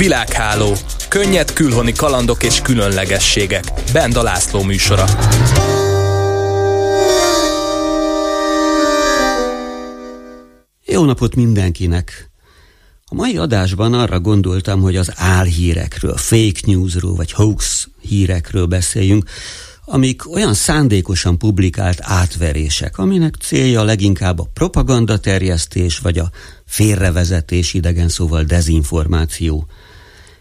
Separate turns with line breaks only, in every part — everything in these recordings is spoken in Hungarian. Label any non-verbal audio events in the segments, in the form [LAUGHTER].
Világháló. Könnyed külhoni kalandok és különlegességek. Benda László műsora.
Jó napot mindenkinek! A mai adásban arra gondoltam, hogy az álhírekről, fake newsról vagy hoax hírekről beszéljünk, amik olyan szándékosan publikált átverések, aminek célja leginkább a propagandaterjesztés vagy a félrevezetés, idegen szóval dezinformáció.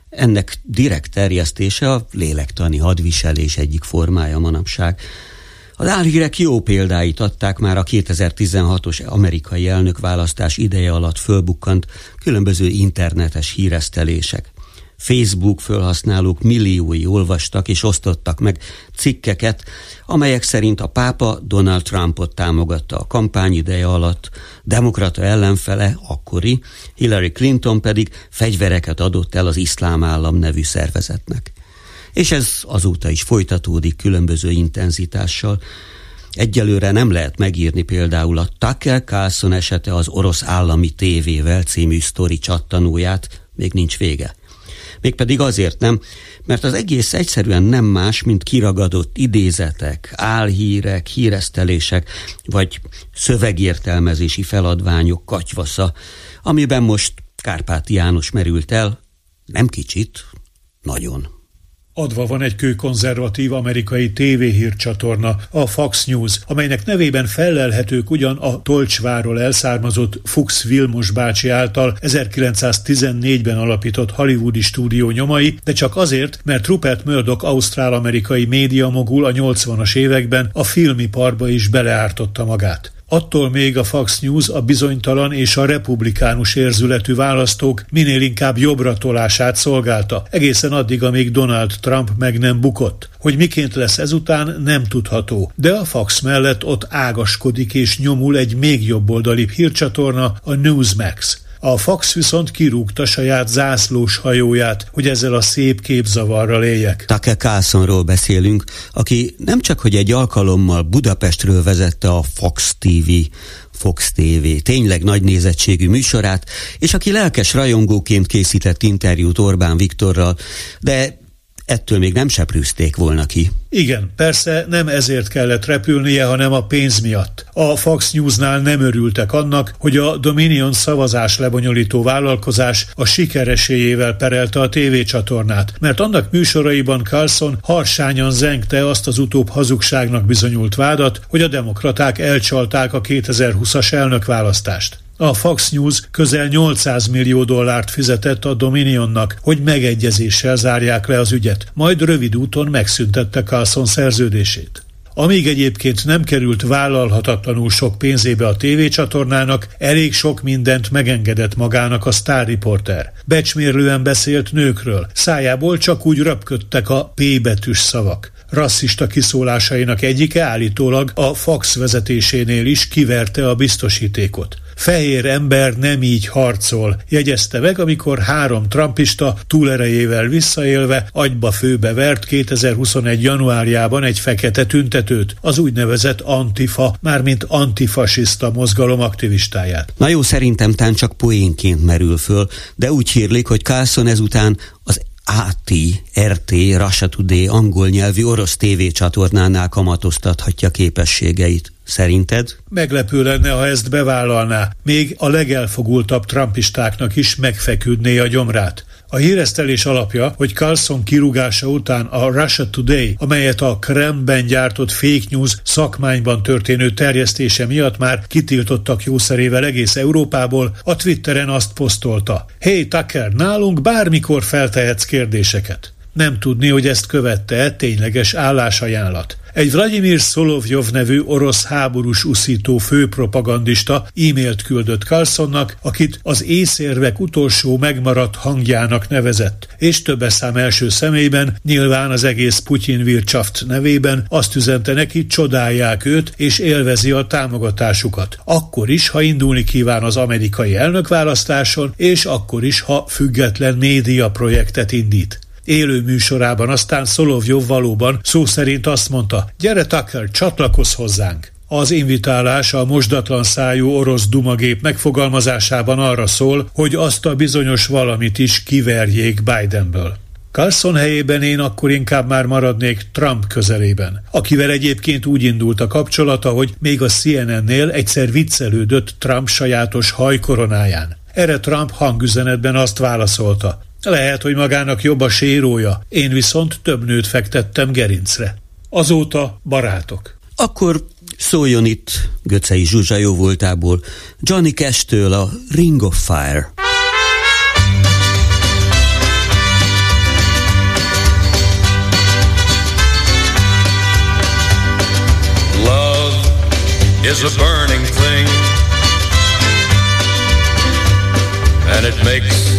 Ennek direkt terjesztése a lélektani hadviselés egyik formája manapság. Az álhírek jó példáit adták már a 2016-os amerikai elnökválasztás ideje alatt fölbukkant különböző internetes híresztelések. Facebook felhasználók milliói olvastak és osztottak meg cikkeket, amelyek szerint a pápa Donald Trumpot támogatta a kampány ideje alatt, demokrata ellenfele, akkori, Hillary Clinton pedig fegyvereket adott el az iszlám állam nevű szervezetnek. És ez azóta is folytatódik különböző intenzitással. Egyelőre nem lehet megírni például a Tucker Carlson esete az orosz állami tévével című sztori csattanóját, még nincs vége. Mégpedig azért nem, mert az egész egyszerűen nem más, mint kiragadott idézetek, álhírek, híresztelések, vagy szövegértelmezési feladványok katyvasza, amiben most Kárpáti János merült el, nem kicsit, nagyon.
Adva van egy kőkonzervatív amerikai tévéhírcsatorna, a Fox News, amelynek nevében fellelhetők ugyan a Tolcsváról elszármazott Fuchs Vilmos bácsi által 1914-ben alapított hollywoodi stúdió nyomai, de csak azért, mert Rupert Murdoch ausztrál-amerikai médiamogul a 80-as években a filmiparba is beleártotta magát. Attól még a Fox News a bizonytalan és a republikánus érzületű választók minél inkább jobbra tolását szolgálta, egészen addig, amíg Donald Trump meg nem bukott. Hogy miként lesz ezután, nem tudható, de a Fox mellett ott ágaskodik és nyomul egy még jobboldalibb hírcsatorna, a Newsmax. A Fox viszont kirúgta saját zászlós hajóját, hogy ezzel a szép képzavarral éljek.
Tucker Carlsonról beszélünk, aki nem csak hogy egy alkalommal Budapestről vezette a Fox TV, Fox TV tényleg nagy nézettségű műsorát, és aki lelkes rajongóként készített interjút Orbán Viktorral, de ettől még nem seprűzték volna ki.
Igen, persze nem ezért kellett repülnie, hanem a pénz miatt. A Fox Newsnál nem örültek annak, hogy a Dominion szavazás lebonyolító vállalkozás a sikereséjével perelte a tévécsatornát, mert annak műsoraiban Carlson harsányan zengte azt az utóbb hazugságnak bizonyult vádat, hogy a demokraták elcsalták a 2020-as elnökválasztást. A Fox News közel 800 millió dollárt fizetett a Dominionnak, hogy megegyezéssel zárják le az ügyet, majd rövid úton megszüntette Carlson szerződését. Amíg egyébként nem került vállalhatatlanul sok pénzébe a tévécsatornának, elég sok mindent megengedett magának a Star Reporter. Becsmérlően beszélt nőkről, szájából csak úgy röpködtek a P betűs szavak rasszista kiszólásainak egyike állítólag a Fox vezetésénél is kiverte a biztosítékot. Fehér ember nem így harcol, jegyezte meg, amikor három trumpista túlerejével visszaélve agyba főbe vert 2021. januárjában egy fekete tüntetőt, az úgynevezett Antifa, mármint antifasiszta mozgalom aktivistáját.
Na jó, szerintem tán csak poénként merül föl, de úgy hírlik, hogy Carlson ezután az AT, RT, Russia Today angol nyelvű orosz tévécsatornánál kamatoztathatja képességeit. Szerinted?
Meglepő lenne, ha ezt bevállalná. Még a legelfogultabb trumpistáknak is megfeküdné a gyomrát. A híresztelés alapja, hogy Carlson kirúgása után a Russia Today, amelyet a Kremben gyártott fake news szakmányban történő terjesztése miatt már kitiltottak jószerével egész Európából, a Twitteren azt posztolta. Hey Tucker, nálunk bármikor feltehetsz kérdéseket. Nem tudni, hogy ezt követte tényleges állásajánlat. Egy Vladimir Szolovjov nevű orosz háborús uszító főpropagandista e-mailt küldött Carlsonnak, akit az észérvek utolsó megmaradt hangjának nevezett, és többes szám első személyben, nyilván az egész Putyin Vircsaft nevében azt üzente neki, csodálják őt, és élvezi a támogatásukat. Akkor is, ha indulni kíván az amerikai elnökválasztáson, és akkor is, ha független média projektet indít élő műsorában aztán Szolovjov valóban szó szerint azt mondta, gyere Tucker, csatlakozz hozzánk. Az invitálás a mosdatlan szájú orosz dumagép megfogalmazásában arra szól, hogy azt a bizonyos valamit is kiverjék Bidenből. Carlson helyében én akkor inkább már maradnék Trump közelében, akivel egyébként úgy indult a kapcsolata, hogy még a CNN-nél egyszer viccelődött Trump sajátos hajkoronáján. Erre Trump hangüzenetben azt válaszolta. Lehet, hogy magának jobb a sérója, én viszont több nőt fektettem gerincre. Azóta barátok.
Akkor szóljon itt Göcei Zsuzsa jó voltából Johnny Cash-től a Ring of Fire.
is a burning thing, and it makes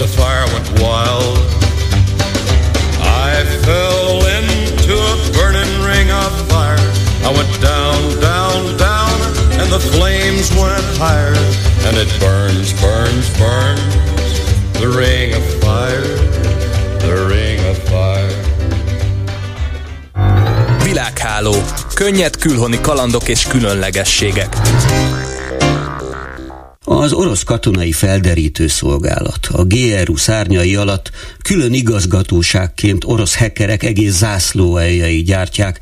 the fire went wild. I fell into a burning ring of fire. I went down, down, down, and the flames went higher. And it burns, burns, burns, the ring of fire, the ring of fire.
Világháló. Könnyed külhoni kalandok és különlegességek.
Az orosz katonai felderítő szolgálat a GRU szárnyai alatt külön igazgatóságként orosz hackerek egész zászlóeljei gyártják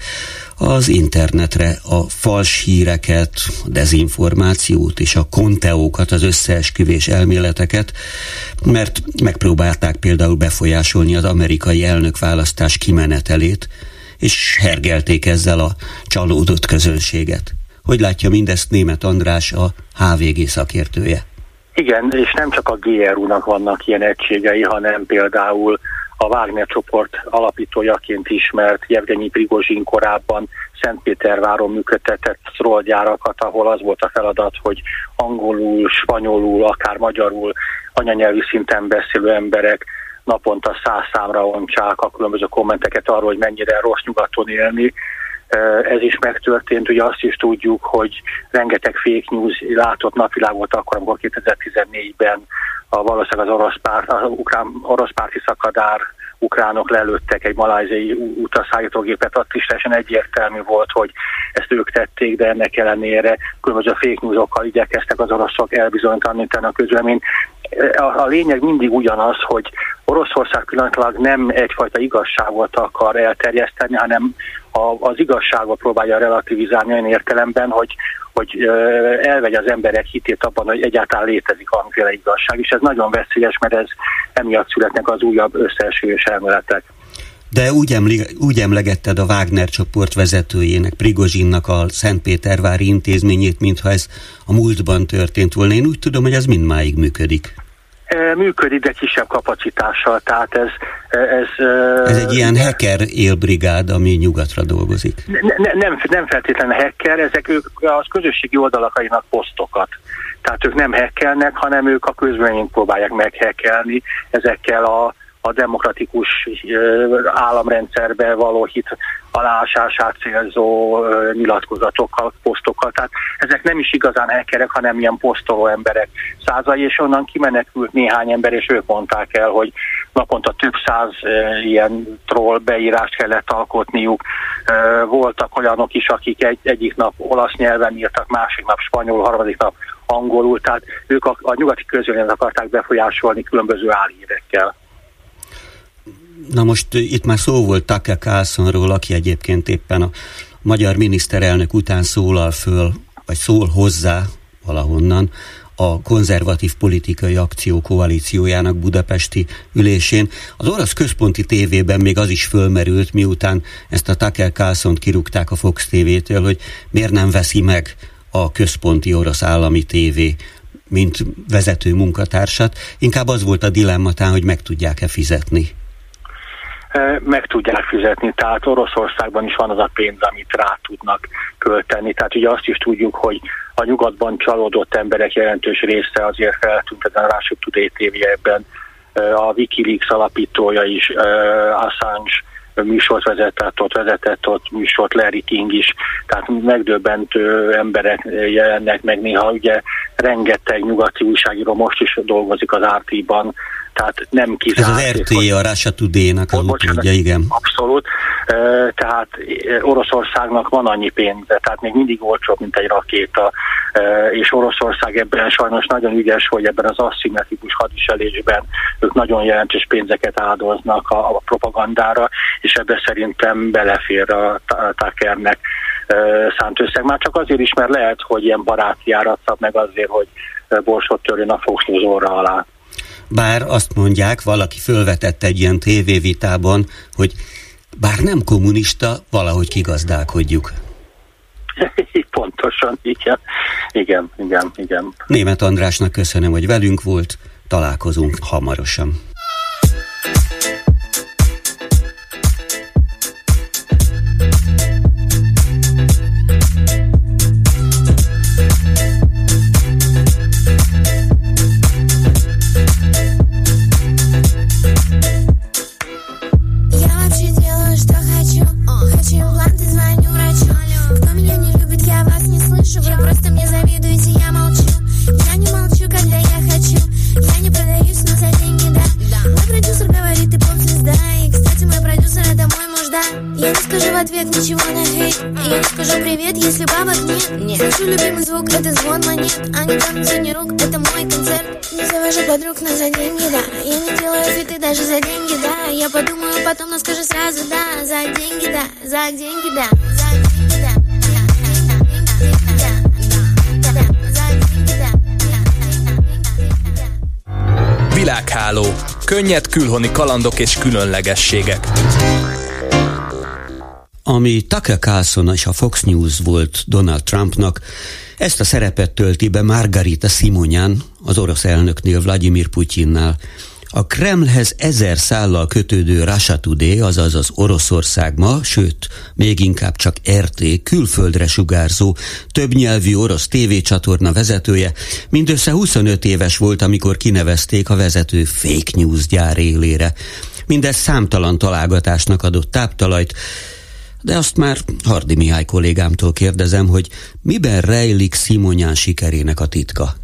az internetre a fals híreket, a dezinformációt és a konteókat, az összeesküvés elméleteket, mert megpróbálták például befolyásolni az amerikai elnökválasztás kimenetelét, és hergelték ezzel a csalódott közönséget. Hogy látja mindezt német András, a HVG szakértője?
Igen, és nem csak a GRU-nak vannak ilyen egységei, hanem például a Wagner csoport alapítójaként ismert Jevgenyi Prigozsin korábban Szentpéterváron működtetett szrollgyárakat, ahol az volt a feladat, hogy angolul, spanyolul, akár magyarul anyanyelvi szinten beszélő emberek naponta száz számra ontsák a különböző kommenteket arról, hogy mennyire rossz nyugaton élni, ez is megtörtént. Ugye azt is tudjuk, hogy rengeteg fake news látott napvilágot akkor, amikor 2014-ben a valószínűleg az orosz, párt, az ukrán, orosz párti szakadár ukránok lelőttek egy malajziai utaszállítógépet, ott is teljesen egyértelmű volt, hogy ezt ők tették, de ennek ellenére különböző fake newsokkal igyekeztek az oroszok elbizonytalanítani a közlemény. A, a lényeg mindig ugyanaz, hogy Oroszország pillanatilag nem egyfajta igazságot akar elterjeszteni, hanem a, az igazságot próbálja relativizálni olyan értelemben, hogy, hogy elvegye az emberek hitét abban, hogy egyáltalán létezik valamiféle igazság, és ez nagyon veszélyes, mert ez emiatt születnek az újabb összeesős elméletek.
De úgy, emli, úgy emlegetted a Wagner csoport vezetőjének, Prigozsinnak a Szentpétervári intézményét, mintha ez a múltban történt volna. Én úgy tudom, hogy ez mindmáig működik.
Működik, de kisebb kapacitással, tehát ez...
Ez, ez egy ilyen hacker élbrigád, ami nyugatra dolgozik.
Ne, ne, nem, nem feltétlenül hacker, ezek ők az közösségi oldalakainak posztokat. Tehát ők nem hackelnek, hanem ők a közvéleményt próbálják meghekkelni ezekkel a a demokratikus államrendszerbe való hit, alásását célzó nyilatkozatokkal, posztokkal. Tehát ezek nem is igazán hackerek, hanem ilyen posztoló emberek százai, és onnan kimenekült néhány ember, és ők mondták el, hogy naponta több száz ilyen troll beírást kellett alkotniuk. Voltak olyanok is, akik egy, egyik nap olasz nyelven írtak, másik nap spanyol, harmadik nap angolul, tehát ők a, a nyugati közvéleményt akarták befolyásolni különböző álhírekkel.
Na most itt már szó volt Tucker Carlsonról, aki egyébként éppen a magyar miniszterelnök után szólal föl, vagy szól hozzá valahonnan a konzervatív politikai akció koalíciójának budapesti ülésén. Az orosz központi tévében még az is fölmerült, miután ezt a Tucker carlson kirúgták a Fox TV-től, hogy miért nem veszi meg a központi orosz állami tévé mint vezető munkatársat. Inkább az volt a dilemmatán, hogy meg tudják-e fizetni
meg tudják fizetni, tehát Oroszországban is van az a pénz, amit rá tudnak költeni. Tehát ugye azt is tudjuk, hogy a nyugatban csalódott emberek jelentős része azért feltűnt ezen a Rásuk Today ebben. A Wikileaks alapítója is, Assange műsort vezetett ott, vezetett ott műsort Larry King is, tehát megdöbbentő emberek jelennek meg néha, ugye rengeteg nyugati újságíró most is dolgozik az RT-ban, tehát nem kizárt.
Ez az RT, a Russia Today-nak igen.
Abszolút, tehát Oroszországnak van annyi pénze, tehát még mindig olcsóbb, mint egy rakéta, és Oroszország ebben sajnos nagyon ügyes, hogy ebben az aszimmetrikus hadiselésben ők nagyon jelentős pénzeket áldoznak a, a propagandára, és ebbe szerintem belefér a Tuckernek szánt összeg. Már csak azért is, mert lehet, hogy ilyen baráti árat meg azért, hogy borsot törjön a Fox alá.
Bár azt mondják, valaki fölvetett egy ilyen tévévitában, hogy bár nem kommunista, valahogy kigazdálkodjuk. [LAUGHS]
Pontosan, igen. Igen, igen, igen.
Német Andrásnak köszönöm, hogy velünk volt, találkozunk hamarosan.
в ответ ничего на хейт я не скажу привет, если бабок нет. Нет, слышу любимый звук, это звон монет. А не там не рук, это мой концерт. Не завожу подруг, на
за деньги, да. Я не делаю цветы даже за деньги, да.
Я подумаю потом, но скажу сразу, да. За деньги, да, за деньги, да. За деньги, да.
Világháló. Könnyed külhoni kalandok és különlegességek.
Ami Tucker Carlson és a Fox News volt Donald Trumpnak, ezt a szerepet tölti be Margarita Simonyan, az orosz elnöknél Vladimir Putyinnál. A Kremlhez ezer szállal kötődő Russia Today, azaz az Oroszország ma, sőt, még inkább csak RT, külföldre sugárzó, többnyelvű orosz tévécsatorna vezetője, mindössze 25 éves volt, amikor kinevezték a vezető fake news gyár élére. Mindez számtalan találgatásnak adott táptalajt, de azt már Hardi Mihály kollégámtól kérdezem, hogy miben rejlik Simonyán sikerének a titka?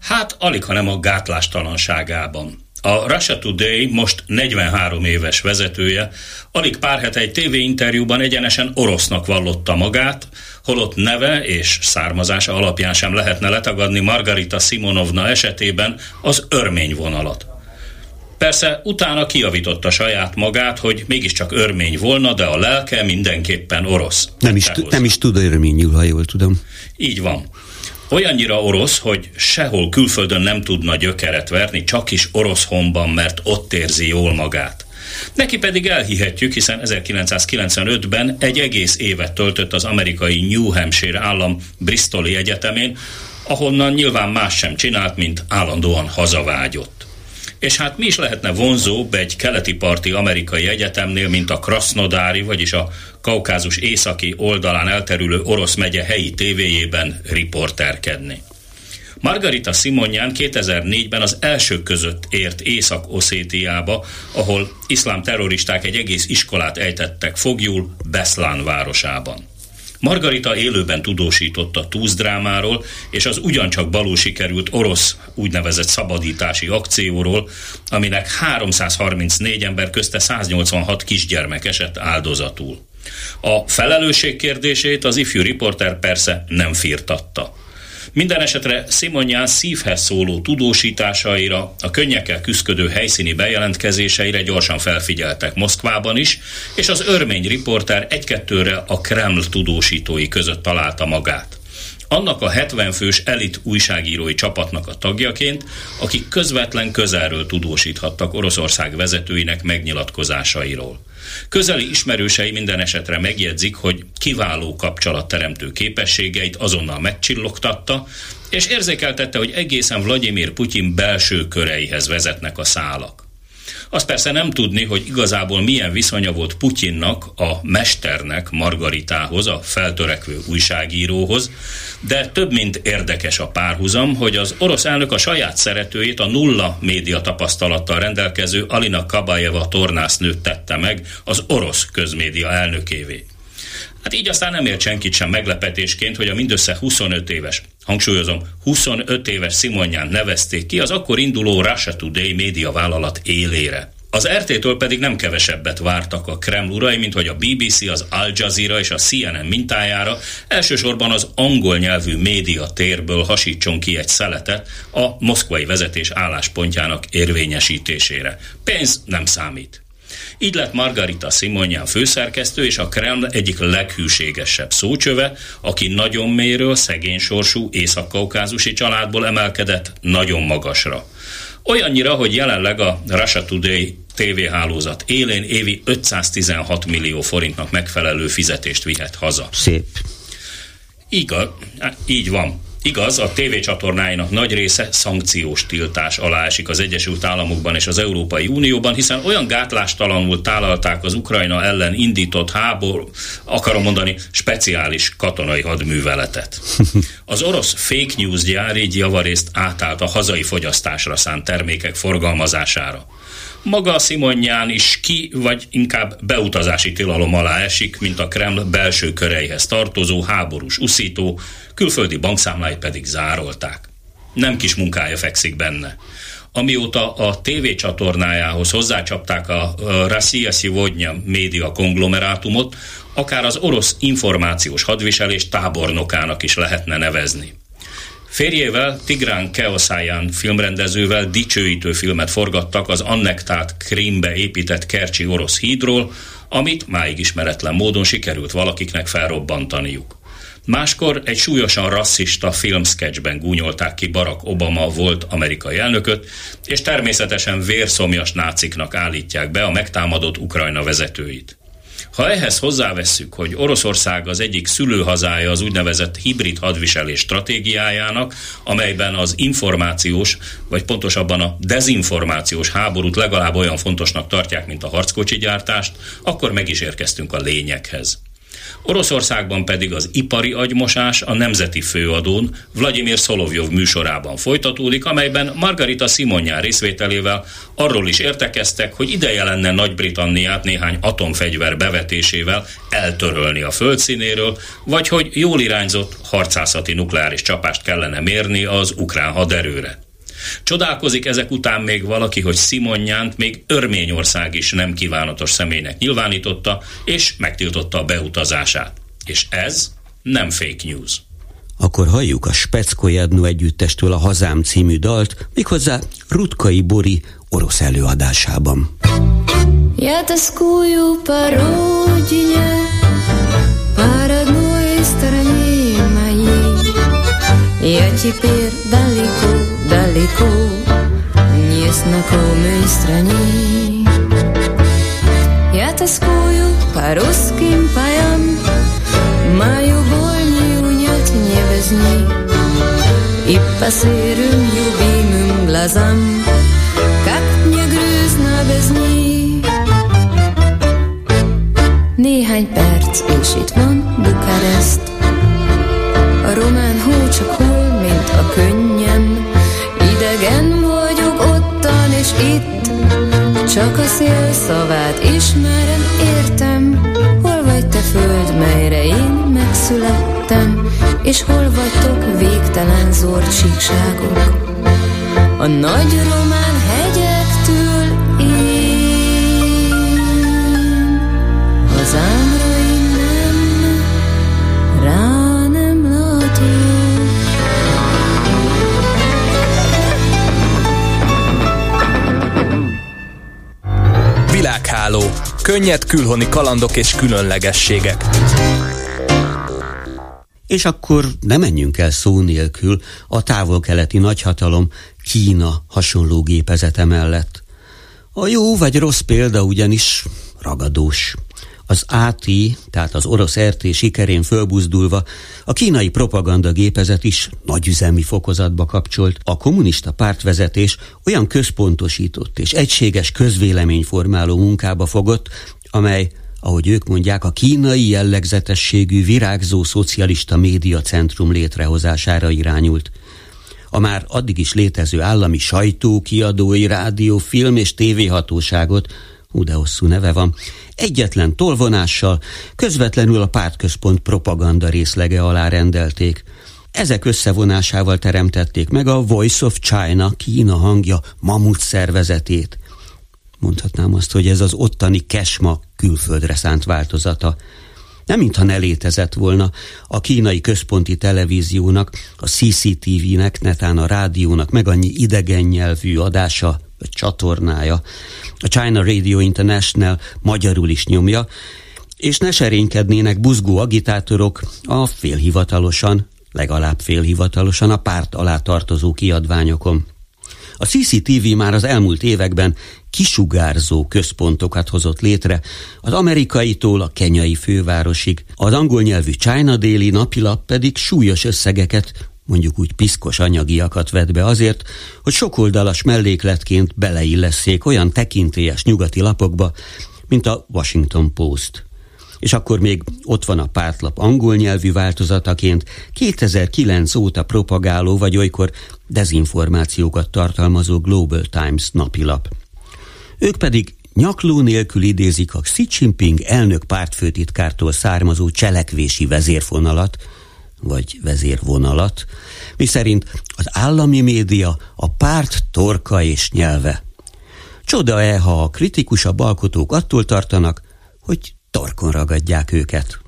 Hát alig, hanem a gátlástalanságában. A Russia Today most 43 éves vezetője alig pár hete egy tévéinterjúban egyenesen orosznak vallotta magát, holott neve és származása alapján sem lehetne letagadni Margarita Simonovna esetében az örmény vonalat. Persze utána kiavította saját magát, hogy mégiscsak örmény volna, de a lelke mindenképpen orosz.
Nem is, nem is tud örményül, ha jól tudom.
Így van. Olyannyira orosz, hogy sehol külföldön nem tudna gyökeret verni, csak is orosz honban, mert ott érzi jól magát. Neki pedig elhihetjük, hiszen 1995-ben egy egész évet töltött az amerikai New Hampshire állam Bristoli Egyetemén, ahonnan nyilván más sem csinált, mint állandóan hazavágyott. És hát mi is lehetne vonzóbb egy keleti parti amerikai egyetemnél, mint a Krasnodári, vagyis a Kaukázus északi oldalán elterülő orosz megye helyi tévéjében riporterkedni. Margarita Simonyan 2004-ben az első között ért Észak-Oszétiába, ahol iszlám terroristák egy egész iskolát ejtettek fogjul Beszlán városában. Margarita élőben tudósított a drámáról és az ugyancsak balul sikerült orosz úgynevezett szabadítási akcióról, aminek 334 ember közte 186 kisgyermek esett áldozatul. A felelősség kérdését az ifjú riporter persze nem firtatta. Minden esetre Simonján szívhez szóló tudósításaira, a könnyekkel küzdködő helyszíni bejelentkezéseire gyorsan felfigyeltek Moszkvában is, és az örmény riporter egy-kettőre a Kreml tudósítói között találta magát annak a 70 fős elit újságírói csapatnak a tagjaként, akik közvetlen közelről tudósíthattak Oroszország vezetőinek megnyilatkozásairól. Közeli ismerősei minden esetre megjegyzik, hogy kiváló kapcsolatteremtő képességeit azonnal megcsillogtatta, és érzékeltette, hogy egészen Vladimir Putyin belső köreihez vezetnek a szálak. Azt persze nem tudni, hogy igazából milyen viszonya volt Putyinnak, a mesternek, Margaritához, a feltörekvő újságíróhoz, de több mint érdekes a párhuzam, hogy az orosz elnök a saját szeretőjét, a nulla média tapasztalattal rendelkező Alina Kabajeva tornásznőt tette meg az orosz közmédia elnökévé. Hát így aztán nem ért senkit sem meglepetésként, hogy a mindössze 25 éves, hangsúlyozom, 25 éves Simonján nevezték ki az akkor induló Russia Today média vállalat élére. Az RT-től pedig nem kevesebbet vártak a Kreml urai, mint hogy a BBC, az Al Jazeera és a CNN mintájára elsősorban az angol nyelvű média térből hasítson ki egy szeletet a moszkvai vezetés álláspontjának érvényesítésére. Pénz nem számít. Így lett Margarita Simonyan főszerkesztő és a Kreml egyik leghűségesebb szócsöve, aki nagyon mélyről, szegény sorsú észak-kaukázusi családból emelkedett nagyon magasra. Olyannyira, hogy jelenleg a Russia Today tévéhálózat élén évi 516 millió forintnak megfelelő fizetést vihet haza.
Szép.
Igaz, így van. Igaz, a tévécsatornáinak nagy része szankciós tiltás alá esik az Egyesült Államokban és az Európai Unióban, hiszen olyan gátlástalanul tálalták az Ukrajna ellen indított háború, akarom mondani, speciális katonai hadműveletet. Az orosz fake news gyár így javarészt átállt a hazai fogyasztásra szánt termékek forgalmazására maga Simonján is ki, vagy inkább beutazási tilalom alá esik, mint a Kreml belső köreihez tartozó háborús uszító, külföldi bankszámláit pedig zárolták. Nem kis munkája fekszik benne. Amióta a TV csatornájához hozzácsapták a Rossija Szivodnya média konglomerátumot, akár az orosz információs hadviselés tábornokának is lehetne nevezni. Férjével, Tigrán Keoszáján filmrendezővel dicsőítő filmet forgattak az annektált Krímbe épített Kercsi orosz hídról, amit máig ismeretlen módon sikerült valakiknek felrobbantaniuk. Máskor egy súlyosan rasszista filmsketchben gúnyolták ki Barack Obama volt amerikai elnököt, és természetesen vérszomjas náciknak állítják be a megtámadott Ukrajna vezetőit. Ha ehhez hozzávesszük, hogy Oroszország az egyik szülőhazája az úgynevezett hibrid hadviselés stratégiájának, amelyben az információs, vagy pontosabban a dezinformációs háborút legalább olyan fontosnak tartják, mint a harckocsi gyártást, akkor meg is érkeztünk a lényeghez. Oroszországban pedig az ipari agymosás a nemzeti főadón Vladimir Szolovjov műsorában folytatódik, amelyben Margarita Simonján részvételével arról is értekeztek, hogy ideje lenne Nagy-Britanniát néhány atomfegyver bevetésével eltörölni a földszínéről, vagy hogy jól irányzott harcászati nukleáris csapást kellene mérni az ukrán haderőre. Csodálkozik ezek után még valaki, hogy Simonjánt még Örményország is nem kívánatos személynek nyilvánította, és megtiltotta a beutazását. És ez nem fake news.
Akkor halljuk a Speckojadnu együttestől a Hazám című dalt, méghozzá Rutkai Bori orosz előadásában. Я тоскую по родине, по родной стороне моей. Я теперь далеко далеко, незнакомой стране. Я тоскую по русским поям, мою боль не унять не без ней. И по сырым любимым глазам, как мне грустно без них. Néhány perc, és itt van Bukarest. Csak a
szél szavát ismerem, értem, hol vagy te föld, melyre én megszülettem, és hol vagytok végtelen zord síkságok. A nagy román
Könnyed külhoni kalandok és különlegességek.
És akkor ne menjünk el szó nélkül a távol-keleti nagyhatalom Kína hasonló gépezete mellett. A jó vagy rossz példa ugyanis ragadós. Az AT, tehát az orosz RT sikerén fölbuzdulva, a kínai propaganda gépezet is nagyüzemi fokozatba kapcsolt. A kommunista pártvezetés olyan központosított és egységes közvéleményformáló munkába fogott, amely ahogy ők mondják, a kínai jellegzetességű virágzó szocialista médiacentrum létrehozására irányult. A már addig is létező állami sajtó, kiadói, rádió, film és tévéhatóságot, hú de hosszú neve van, egyetlen tolvonással közvetlenül a pártközpont propaganda részlege alá rendelték. Ezek összevonásával teremtették meg a Voice of China, Kína hangja mamut szervezetét. Mondhatnám azt, hogy ez az ottani kesma külföldre szánt változata. Nem mintha ne létezett volna a kínai központi televíziónak, a CCTV-nek, netán a rádiónak meg annyi idegen nyelvű adása, vagy csatornája. A China Radio International magyarul is nyomja, és ne serénykednének buzgó agitátorok a félhivatalosan, legalább félhivatalosan a párt alá tartozó kiadványokon. A CCTV már az elmúlt években kisugárzó központokat hozott létre, az amerikaitól a kenyai fővárosig, az angol nyelvű China Daily napilap pedig súlyos összegeket, mondjuk úgy piszkos anyagiakat vett be azért, hogy sokoldalas mellékletként beleillesszék olyan tekintélyes nyugati lapokba, mint a Washington Post. És akkor még ott van a pártlap angol nyelvű változataként 2009 óta propagáló vagy olykor dezinformációkat tartalmazó Global Times napilap. Ők pedig nyakló nélkül idézik a Xi Jinping elnök pártfőtitkártól származó cselekvési vezérfonalat, vagy vezérvonalat, miszerint az állami média a párt torka és nyelve. Csoda-e, ha a kritikusabb alkotók attól tartanak, hogy torkon ragadják őket.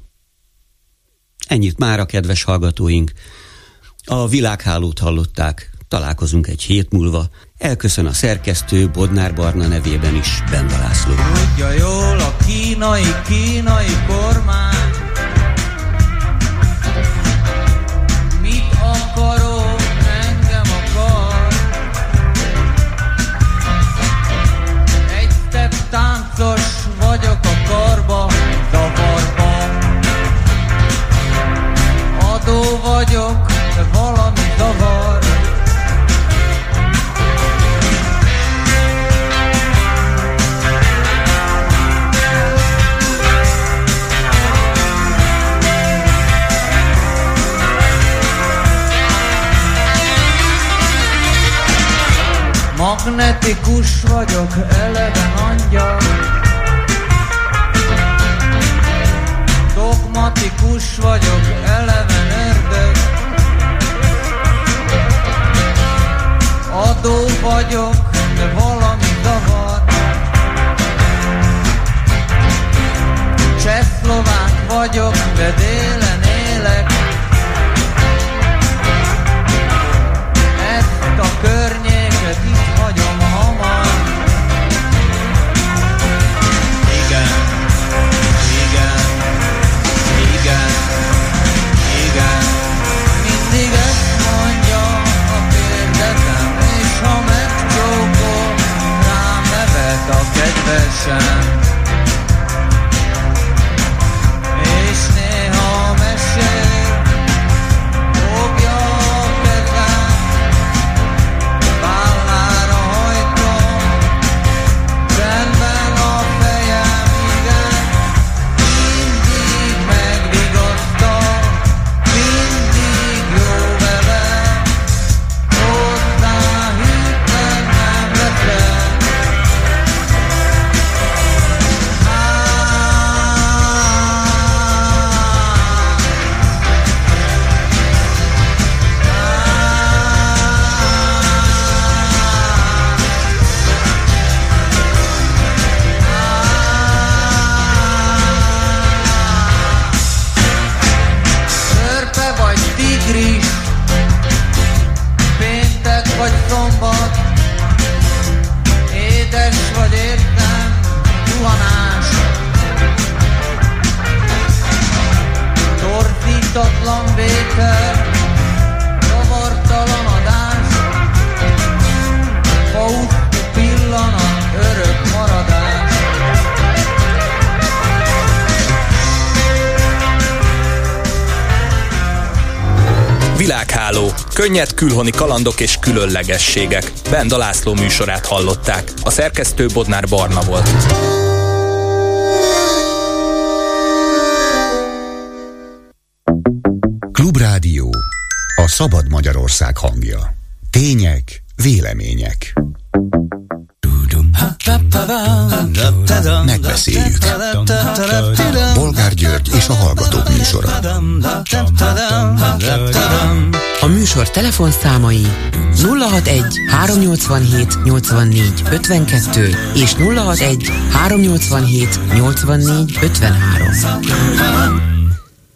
Ennyit már a kedves hallgatóink. A világhálót hallották, találkozunk egy hét múlva. Elköszön a szerkesztő Bodnár Barna nevében is, Benda László.
Tudja jól a kínai, kínai kormány, vagyok a karba, zavarban. Adó vagyok, de valami zavar. Magnetikus vagyok, eleven Dogmatikus vagyok, eleven ördög. Adó vagyok, de valami zavar. Csehszlovák vagyok, de délen élek
Könnyed külhoni kalandok és különlegességek. Benda László műsorát hallották. A szerkesztő Bodnár Barna volt.
Klubrádió. A szabad Magyarország hangja. Tények, vélemények. Megbeszéljük. Bolgár György és a Hallgatók műsora.
A műsor telefonszámai 061 387 84 52 és 061 387 84 53.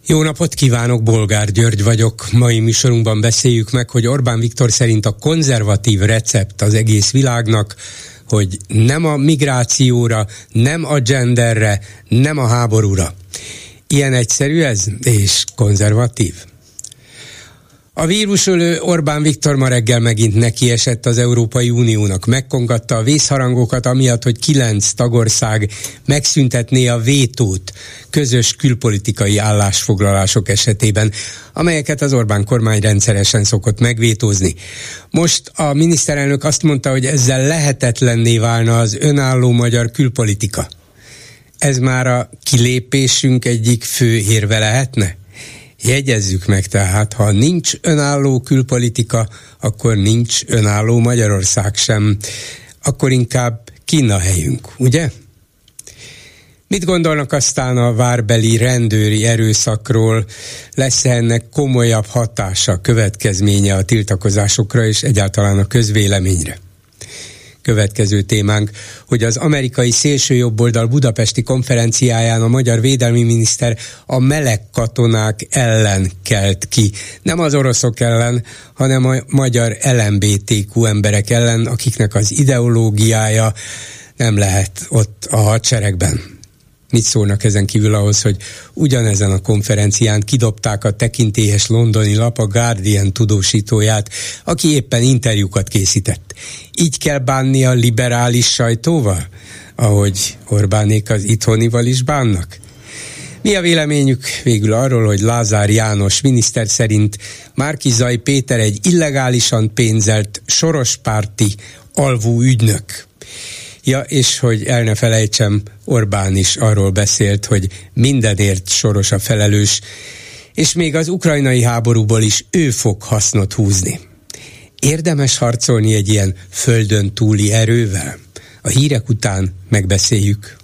Jó napot kívánok, Bolgár György vagyok. Mai műsorunkban beszéljük meg, hogy Orbán Viktor szerint a konzervatív recept az egész világnak, hogy nem a migrációra, nem a genderre, nem a háborúra. Ilyen egyszerű ez, és konzervatív. A vírusölő Orbán Viktor ma reggel megint nekiesett az Európai Uniónak. Megkongatta a vészharangokat, amiatt, hogy kilenc tagország megszüntetné a vétót közös külpolitikai állásfoglalások esetében, amelyeket az Orbán kormány rendszeresen szokott megvétózni. Most a miniszterelnök azt mondta, hogy ezzel lehetetlenné válna az önálló magyar külpolitika. Ez már a kilépésünk egyik fő érve lehetne? Jegyezzük meg tehát, ha nincs önálló külpolitika, akkor nincs önálló Magyarország sem. Akkor inkább Kína helyünk, ugye? Mit gondolnak aztán a várbeli rendőri erőszakról? Lesz -e ennek komolyabb hatása, következménye a tiltakozásokra és egyáltalán a közvéleményre? Következő témánk, hogy az amerikai szélsőjobboldal budapesti konferenciáján a magyar védelmi miniszter a meleg katonák ellen kelt ki. Nem az oroszok ellen, hanem a magyar LMBTQ emberek ellen, akiknek az ideológiája nem lehet ott a hadseregben. Mit szólnak ezen kívül ahhoz, hogy ugyanezen a konferencián kidobták a tekintélyes londoni lap a Guardian tudósítóját, aki éppen interjúkat készített. Így kell bánni a liberális sajtóval, ahogy Orbánék az itthonival is bánnak? Mi a véleményük végül arról, hogy Lázár János miniszter szerint Márkizai Péter egy illegálisan pénzelt sorospárti alvú ügynök? Ja, és hogy el ne felejtsem, Orbán is arról beszélt, hogy mindenért soros a felelős, és még az ukrajnai háborúból is ő fog hasznot húzni. Érdemes harcolni egy ilyen földön túli erővel? A hírek után megbeszéljük.